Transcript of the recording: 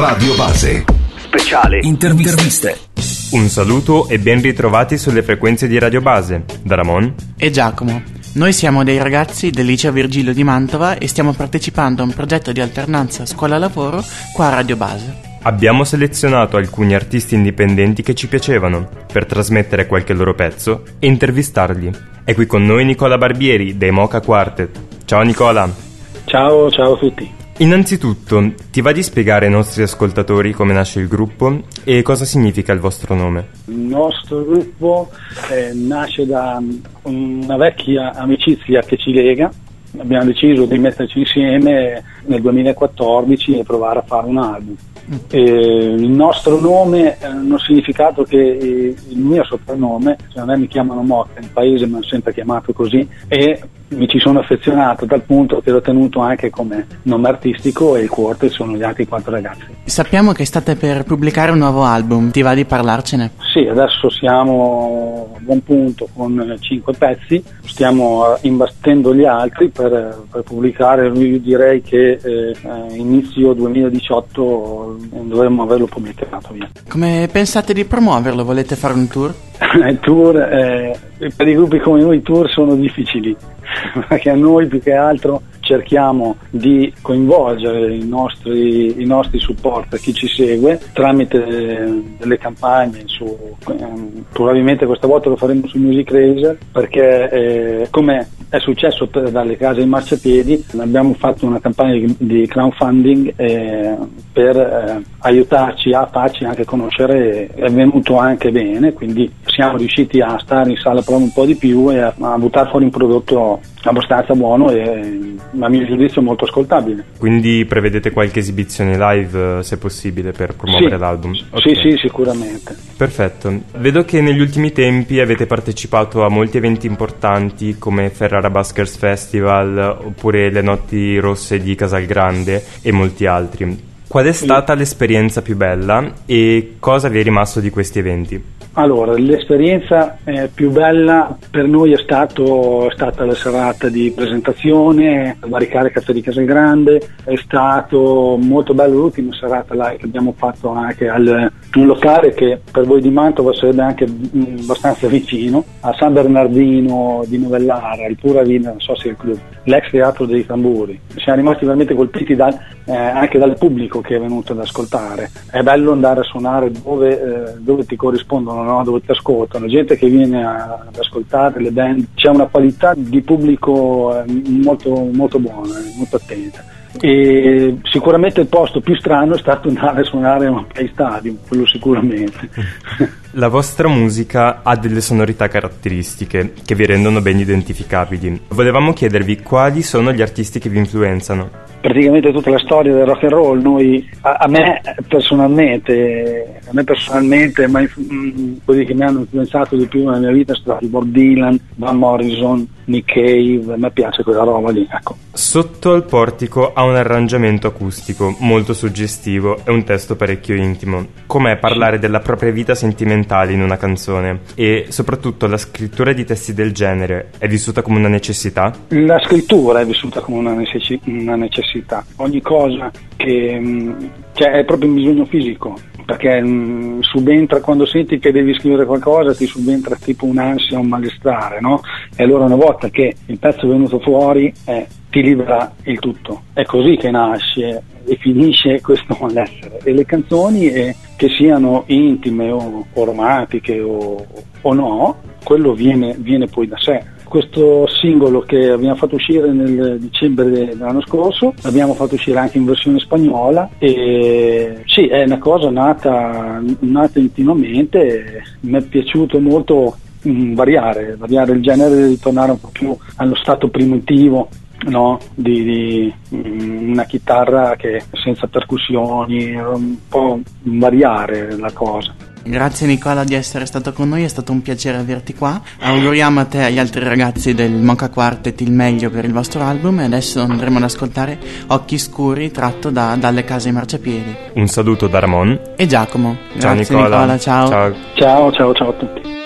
Radio Base. Speciale. Interviste. Un saluto e ben ritrovati sulle frequenze di Radio Base. Da Ramon e Giacomo. Noi siamo dei ragazzi del liceo Virgilio di Mantova e stiamo partecipando a un progetto di alternanza scuola-lavoro qua a Radio Base. Abbiamo selezionato alcuni artisti indipendenti che ci piacevano per trasmettere qualche loro pezzo e intervistarli. È qui con noi Nicola Barbieri dei Mocha Quartet. Ciao Nicola. Ciao, ciao a tutti. Innanzitutto, ti va di spiegare ai nostri ascoltatori come nasce il gruppo e cosa significa il vostro nome? Il nostro gruppo eh, nasce da una vecchia amicizia che ci lega. Abbiamo deciso di metterci insieme nel 2014 e provare a fare un album. Eh, il nostro nome ha un significato che il mio soprannome, cioè a me mi chiamano Motta, in paese mi hanno sempre chiamato così, e mi ci sono affezionato dal punto che l'ho tenuto anche come nome artistico e il quartet sono gli altri quattro ragazzi. Sappiamo che state per pubblicare un nuovo album, ti va di parlarcene? Sì, adesso siamo a buon punto con cinque pezzi, stiamo imbastendo gli altri per, per pubblicare, io direi che eh, inizio 2018 dovremmo averlo pubblicato. Via. Come pensate di promuoverlo? Volete fare un tour? il tour, eh, per i gruppi come noi i tour sono difficili perché a noi più che altro cerchiamo di coinvolgere i nostri, i nostri supporter, chi ci segue, tramite delle campagne su, eh, probabilmente questa volta lo faremo su Music Racer perché eh, come è successo per, dalle case in marciapiedi abbiamo fatto una campagna di, di crowdfunding eh, per eh, aiutarci a farci anche conoscere, è venuto anche bene, quindi siamo riusciti a stare in sala prova un po' di più e a, a buttare fuori un prodotto abbastanza buono e a mio giudizio molto ascoltabile. Quindi prevedete qualche esibizione live eh, se possibile per promuovere sì, l'album? Okay. Sì, sì, sicuramente. Perfetto. Vedo che negli ultimi tempi avete partecipato a molti eventi importanti come Ferrara Baskers Festival oppure le Notti Rosse di Casalgrande e molti altri. Qual è stata l'esperienza più bella e cosa vi è rimasto di questi eventi? Allora, l'esperienza eh, più bella per noi è, stato, è, stata la serata di presentazione al Baricare Caffè di Casalgrande, è stato molto bello l'ultima serata là, che abbiamo fatto anche al un locale che per voi di Mantova sarebbe anche mm, abbastanza vicino, a San Bernardino di Novellara, il Pura Vina Social Club, l'ex teatro dei tamburi. Siamo rimasti veramente colpiti dal, eh, anche dal pubblico che è venuto ad ascoltare. È bello andare a suonare dove, eh, dove ti corrispondono no? dove ti ascoltano, gente che viene ad ascoltare le band, c'è una qualità di pubblico eh, molto, molto buona, molto attenta. E sicuramente il posto più strano è stato andare a suonare a un stadium, quello sicuramente. La vostra musica ha delle sonorità caratteristiche che vi rendono ben identificabili. Volevamo chiedervi quali sono gli artisti che vi influenzano praticamente tutta la storia del rock and roll. Noi, a, a, me personalmente, a me personalmente, ma mm, quelli che mi hanno influenzato di più nella mia vita sono stati Bob Dylan, Van Morrison, Nick Cave, me piace quella roba lì. Ecco. Sotto al portico ha un arrangiamento acustico molto suggestivo e un testo parecchio intimo. Com'è parlare della propria vita sentimentale in una canzone? E soprattutto la scrittura di testi del genere è vissuta come una necessità? La scrittura è vissuta come una, necessi- una necessità. Ogni cosa che mm, cioè, è proprio un bisogno fisico perché mh, mm, subentra quando senti che devi scrivere qualcosa ti subentra tipo un'ansia, un malestare no? e allora una volta che il pezzo è venuto fuori eh, ti libera il tutto. È così che nasce e finisce questo malessere. E le canzoni eh, che siano intime o, o romantiche o, o, no quello viene, viene poi da sé. Questo singolo che abbiamo fatto uscire nel dicembre dell'anno scorso, l'abbiamo fatto uscire anche in versione spagnola e sì, è una cosa nata, nata intimamente, mi è piaciuto molto mm, variare, variare il genere, ritornare un po' più allo stato primitivo No, di, di, mm, una chitarra che senza percussioni, un po' variare la cosa. Grazie Nicola di essere stato con noi, è stato un piacere averti qua. Auguriamo a te e agli altri ragazzi del Mocha Quartet il meglio per il vostro album e adesso andremo ad ascoltare Occhi Scuri tratto da Dalle Case Marciapiedi. Un saluto da Ramon e Giacomo. Ciao Grazie Nicola. Nicola ciao. ciao. Ciao ciao ciao a tutti.